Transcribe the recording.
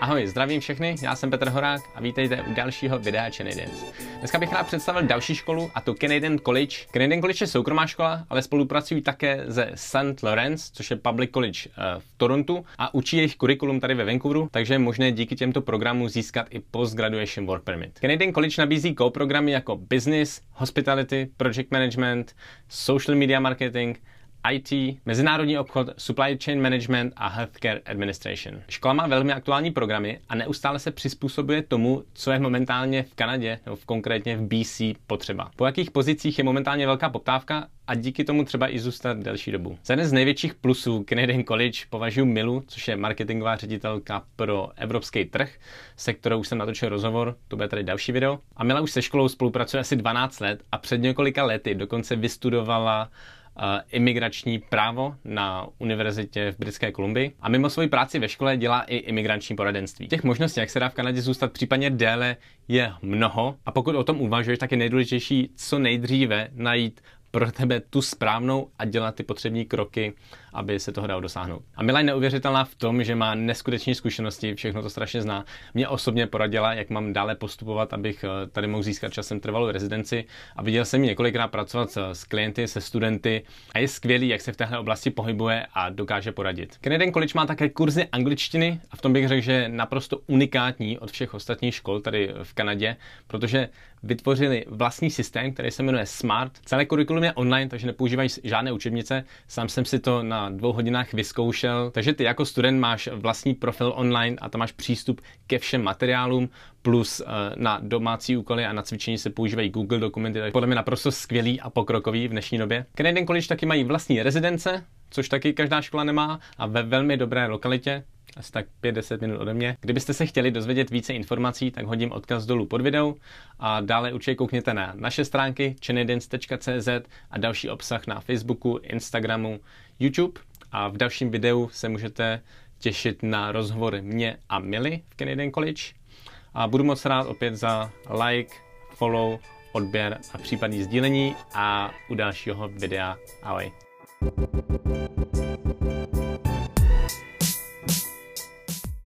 Ahoj, zdravím všechny, já jsem Petr Horák a vítejte u dalšího videa Canadians. Dneska bych rád představil další školu a to Canadian College. Canadian College je soukromá škola, ale spolupracují také ze St. Lawrence, což je public college uh, v Torontu a učí jejich kurikulum tady ve Vancouveru, takže je možné díky těmto programům získat i postgraduation work permit. Canadian College nabízí co-programy jako business, hospitality, project management, social media marketing, IT, mezinárodní obchod, supply chain management a healthcare administration. Škola má velmi aktuální programy a neustále se přizpůsobuje tomu, co je momentálně v Kanadě, nebo v konkrétně v BC potřeba. Po jakých pozicích je momentálně velká poptávka a díky tomu třeba i zůstat delší dobu. Za jeden z největších plusů Canadian College považuji Milu, což je marketingová ředitelka pro evropský trh, se kterou už jsem natočil rozhovor, to bude tady další video. A Mila už se školou spolupracuje asi 12 let a před několika lety dokonce vystudovala imigrační právo na univerzitě v Britské Kolumbii a mimo svoji práci ve škole dělá i imigrační poradenství. Těch možností, jak se dá v Kanadě zůstat případně déle, je mnoho a pokud o tom uvažuješ, tak je nejdůležitější co nejdříve najít pro tebe tu správnou a dělat ty potřební kroky, aby se toho dalo dosáhnout. A Mila je neuvěřitelná v tom, že má neskutečné zkušenosti, všechno to strašně zná. Mě osobně poradila, jak mám dále postupovat, abych eh, tady mohl získat časem trvalou rezidenci a viděl jsem ji několikrát pracovat s klienty, se studenty a je skvělý, jak se v téhle oblasti pohybuje a dokáže poradit. Canadian College má také kurzy angličtiny a v tom bych řekl, že je naprosto unikátní od všech ostatních škol tady v Kanadě, protože vytvořili vlastní systém, který se jmenuje Smart. Celé kurikulum je online, takže nepoužívají žádné učebnice. Sám jsem si to na dvou hodinách vyzkoušel. Takže ty jako student máš vlastní profil online a tam máš přístup ke všem materiálům, plus uh, na domácí úkoly a na cvičení se používají Google dokumenty, takže podle mě naprosto skvělý a pokrokový v dnešní době. Canadian College taky mají vlastní rezidence, což taky každá škola nemá a ve velmi dobré lokalitě, asi tak 5-10 minut ode mě. Kdybyste se chtěli dozvědět více informací, tak hodím odkaz dolů pod video a dále určitě koukněte na naše stránky chanedance.cz a další obsah na Facebooku, Instagramu, YouTube a v dalším videu se můžete těšit na rozhovor mě a Milly v Canadian College a budu moc rád opět za like, follow, odběr a případný sdílení a u dalšího videa ahoj.